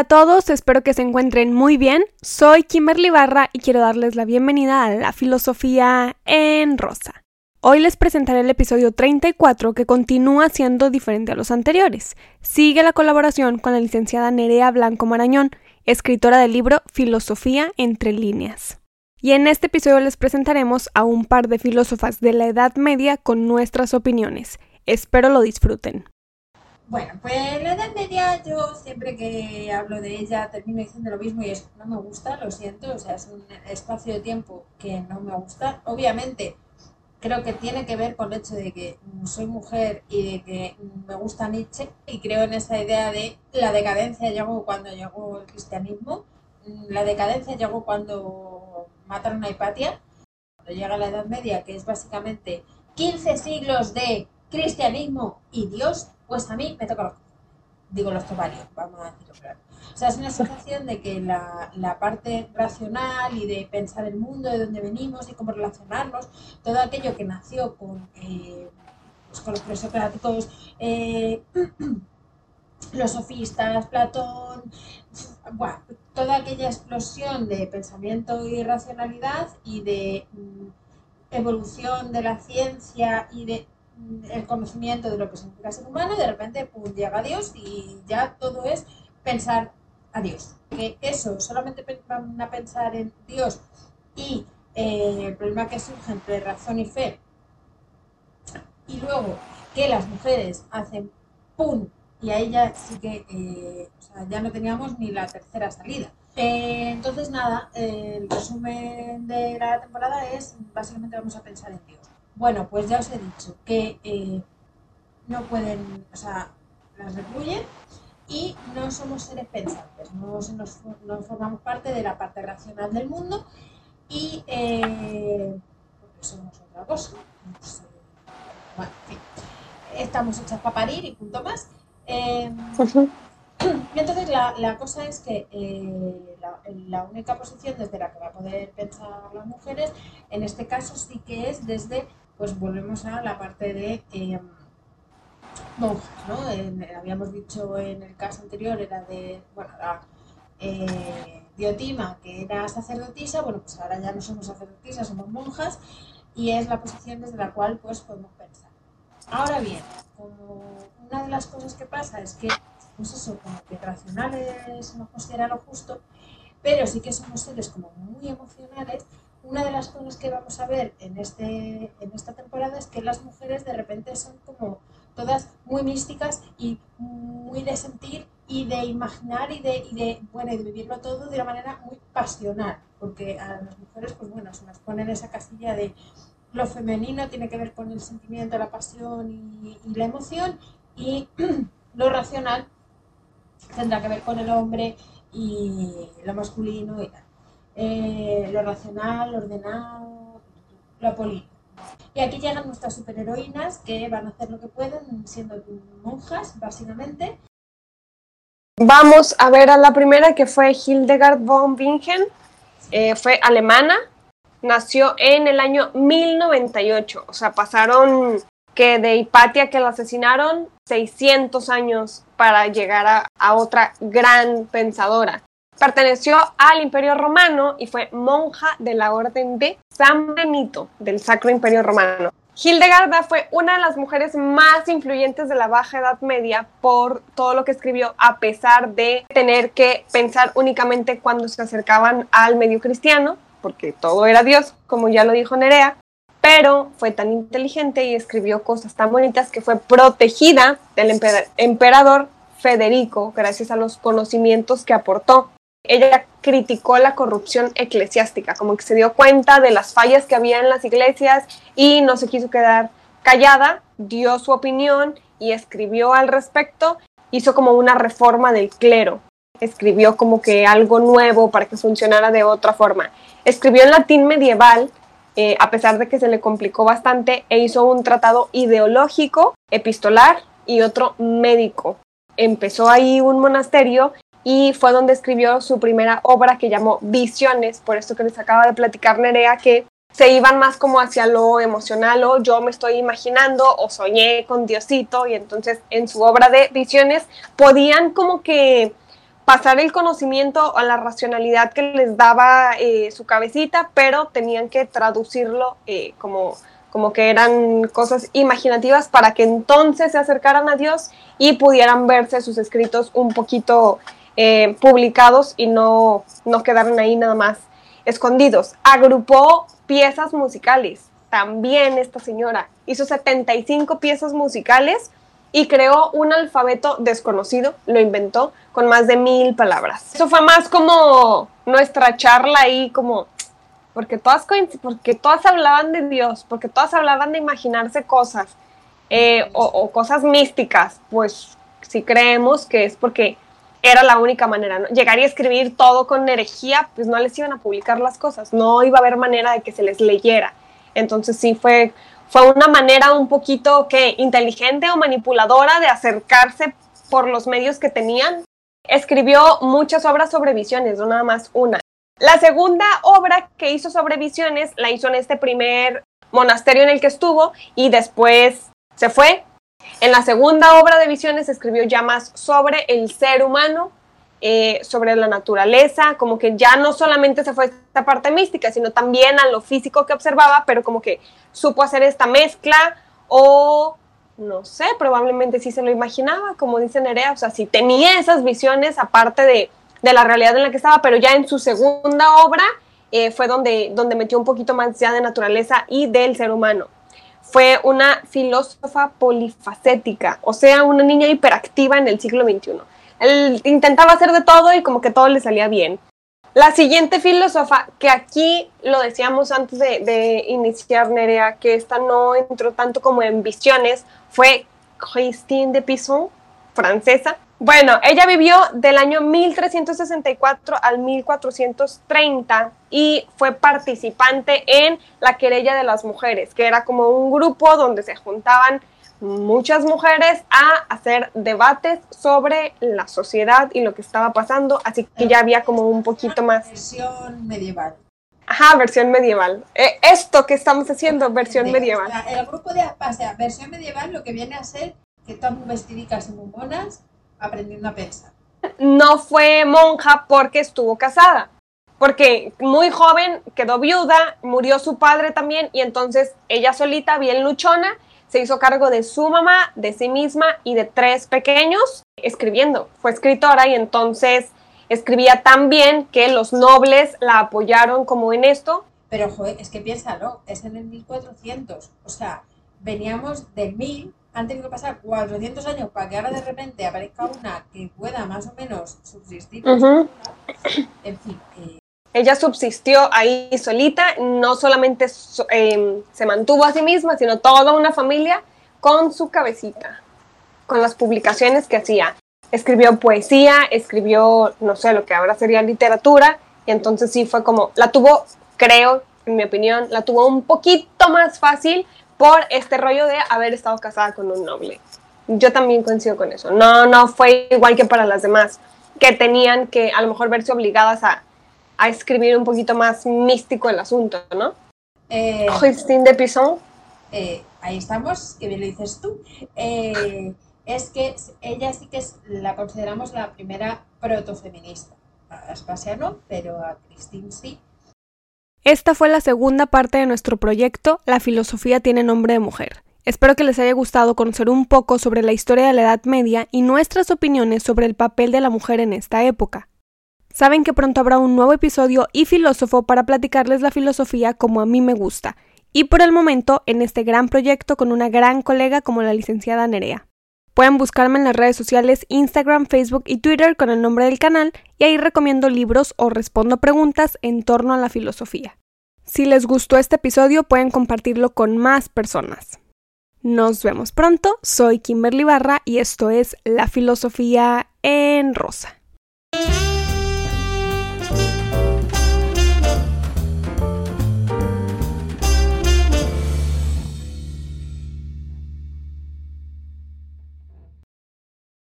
Hola a todos, espero que se encuentren muy bien. Soy Kimberly Barra y quiero darles la bienvenida a la filosofía en rosa. Hoy les presentaré el episodio 34 que continúa siendo diferente a los anteriores. Sigue la colaboración con la licenciada Nerea Blanco Marañón, escritora del libro Filosofía entre líneas. Y en este episodio les presentaremos a un par de filósofas de la Edad Media con nuestras opiniones. Espero lo disfruten. Bueno, pues la Edad Media yo siempre que hablo de ella termino diciendo lo mismo y es no me gusta, lo siento, o sea, es un espacio de tiempo que no me gusta. Obviamente creo que tiene que ver con el hecho de que soy mujer y de que me gusta Nietzsche y creo en esa idea de la decadencia llegó cuando llegó el cristianismo, la decadencia llegó cuando mataron a Hipatia, cuando llega la Edad Media, que es básicamente 15 siglos de cristianismo y Dios, pues a mí me toca los digo los tomarios, vamos a decirlo claro. O sea, es una sensación de que la, la, parte racional y de pensar el mundo, de dónde venimos y cómo relacionarnos, todo aquello que nació con, eh, pues los presocráticos, eh, los sofistas, Platón, toda aquella explosión de pensamiento y racionalidad y de mm, evolución de la ciencia y de el conocimiento de lo que significa ser humano, de repente pues, llega Dios y ya todo es pensar a Dios. Que eso, solamente van a pensar en Dios y eh, el problema que surge entre razón y fe, y luego que las mujeres hacen ¡pum! y ahí ya sí que eh, ya no teníamos ni la tercera salida. Eh, entonces, nada, el resumen de la temporada es básicamente vamos a pensar en Dios. Bueno, pues ya os he dicho que eh, no pueden, o sea, las recluyen y no somos seres pensantes, no, formamos parte de la parte racional del mundo y eh, somos otra cosa. bueno, en fin, estamos hechas para parir y punto más. Eh, y entonces la, cosa es que la, la, única posición desde la que va a poder pensar las mujeres, en este caso sí que es desde pues volvemos a la parte de eh, monjas, ¿no? habíamos dicho en el caso anterior, era de, bueno, la, eh, Diotima, que era sacerdotisa, bueno, pues ahora ya no somos sacerdotisas, somos monjas, y es la posición desde la cual pues podemos pensar. Ahora bien, como una de las cosas que pasa es que, pues eso, como que racionales nos considera lo justo, pero sí que somos seres como muy emocionales, una de las cosas que vamos a ver en, este, en esta temporada es que las mujeres de repente son como todas muy místicas y muy de sentir y de imaginar y de, y de, bueno, y de vivirlo todo de una manera muy pasional, porque a las mujeres, pues bueno, se nos ponen esa casilla de lo femenino tiene que ver con el sentimiento, la pasión y, la emoción, y lo racional tendrá que ver con el hombre y lo masculino y tal. Eh, lo racional, lo ordenado, lo político. Y aquí llegan nuestras superheroínas que van a hacer lo que pueden siendo monjas, básicamente. Vamos a ver a la primera que fue Hildegard von Bingen. Eh, fue alemana, nació en el año 1098, o sea, pasaron que de Hipatia que la asesinaron 600 años para llegar a otra gran pensadora. Perteneció al Imperio Romano y fue monja de la Orden de San Benito del Sacro Imperio Romano. Hildegarda fue una de las mujeres más influyentes de la Baja Edad Media por todo lo que escribió, a pesar de tener que pensar únicamente cuando se acercaban al medio cristiano, porque todo era Dios, como ya lo dijo Nerea, pero fue tan inteligente y escribió cosas tan bonitas que fue protegida del emperador Federico gracias a los conocimientos que aportó ella criticó la corrupción eclesiástica, como que se dio cuenta de las fallas que había en las iglesias y no se quiso quedar callada, dio su opinión y escribió al respecto, hizo como una reforma del clero, escribió como que algo nuevo para que funcionara de otra forma. Escribió en latín medieval, eh, a pesar de que se le complicó bastante, e hizo un tratado ideológico, epistolar y otro médico. Empezó ahí un monasterio y fue donde escribió su primera obra que llamó Visiones, por esto que les acaba de platicar Nerea, que se iban más como hacia lo emocional o yo me estoy imaginando o soñé con Diosito y entonces en su obra de Visiones podían como que pasar el conocimiento a la racionalidad que les daba eh, su cabecita, pero tenían que traducirlo eh, como, como que eran cosas imaginativas para que entonces se acercaran a Dios y pudieran verse sus escritos un poquito eh, publicados y no, no quedaran ahí nada más escondidos. Agrupó piezas musicales, también esta señora hizo 75 piezas musicales y creó un alfabeto desconocido, lo inventó, con más de mil palabras. Eso fue más como nuestra charla ahí, como porque todas, porque todas hablaban de Dios, porque todas hablaban de imaginarse cosas eh, o, cosas místicas, pues si creemos que es porque era la única manera, ¿no? Llegar y escribir todo con herejía, pues no les iban a publicar las cosas, no iba a haber manera de que se les leyera. Entonces sí fue fue una manera un poquito que inteligente o manipuladora de acercarse por los medios que tenían. Escribió muchas obras sobre visiones, no nada más una. La segunda obra que hizo sobre visiones la hizo en este primer monasterio en el que estuvo y después se fue. En la segunda obra de visiones escribió ya más sobre el ser humano eh, sobre la naturaleza, como que ya no solamente se fue esta parte mística, sino también a lo físico que observaba, pero como que supo hacer esta mezcla o no sé, probablemente sí se lo imaginaba, como dice Nerea, o sea, si tenía esas visiones aparte de, de, la realidad en la que estaba, pero ya en su segunda obra eh, fue donde, donde metió un poquito más ya de naturaleza y del ser humano. Fue una filósofa polifacética, o sea, una niña hiperactiva en el siglo XXI. Él intentaba hacer de todo y como que todo le salía bien. La siguiente filósofa, que aquí lo decíamos antes de, iniciar Nerea, que esta no entró tanto como en visiones, fue Christine de Pison, francesa. Bueno, ella vivió del año 1364 al 1430 y fue participante en la querella de las mujeres, que era como un grupo donde se juntaban muchas mujeres a hacer debates sobre la sociedad y lo que estaba pasando, así que ya había como un poquito más. Versión medieval. Ajá, versión medieval. Eh, esto que estamos haciendo, versión medieval. el grupo de, o sea, versión medieval lo que viene a ser que están vestidicas y muy monas aprendiendo a pensar. No fue monja porque estuvo casada. Porque muy joven quedó viuda, murió su padre también y entonces ella solita, bien luchona, se hizo cargo de su mamá, de sí misma y de tres pequeños escribiendo. Fue escritora y entonces escribía tan bien que los nobles la apoyaron como en esto. Pero, joder, es que piénsalo, es en el 1400. O sea, veníamos del 1000, han tenido que pasar 400 años para que ahora de repente aparezca una que pueda más o menos subsistir. En fin, eh, ella subsistió ahí solita, no solamente em, se mantuvo a sí misma, sino toda una familia con su cabecita, con las publicaciones que hacía. Escribió poesía, escribió, no sé, lo que ahora sería literatura, y entonces sí fue como, la tuvo, creo, en mi opinión, la tuvo un poquito más fácil por este rollo de haber estado casada con un noble. Yo también coincido con eso. No, no fue igual que para las demás, que tenían que a lo mejor verse obligadas a a escribir un poquito más místico el asunto, ¿no? Eh, Christine de Pison. Eh, ahí estamos, que bien lo dices tú. Eh, es que ella sí que es, la consideramos la primera protofeminista. A Aspasia no, pero a Christine sí. Esta fue la segunda parte de nuestro proyecto La filosofía tiene nombre de mujer. Espero que les haya gustado conocer un poco sobre la historia de la Edad Media y nuestras opiniones sobre el papel de la mujer en esta época. Saben que pronto habrá un nuevo episodio y filósofo para platicarles la filosofía como a mí me gusta, y por el momento en este gran proyecto con una gran colega como la licenciada Nerea. Pueden buscarme en las redes sociales Instagram, Facebook y Twitter con el nombre del canal y ahí recomiendo libros o respondo preguntas en torno a la filosofía. Si les gustó este episodio pueden compartirlo con más personas. Nos vemos pronto, soy Kimberly Barra y esto es La Filosofía en Rosa.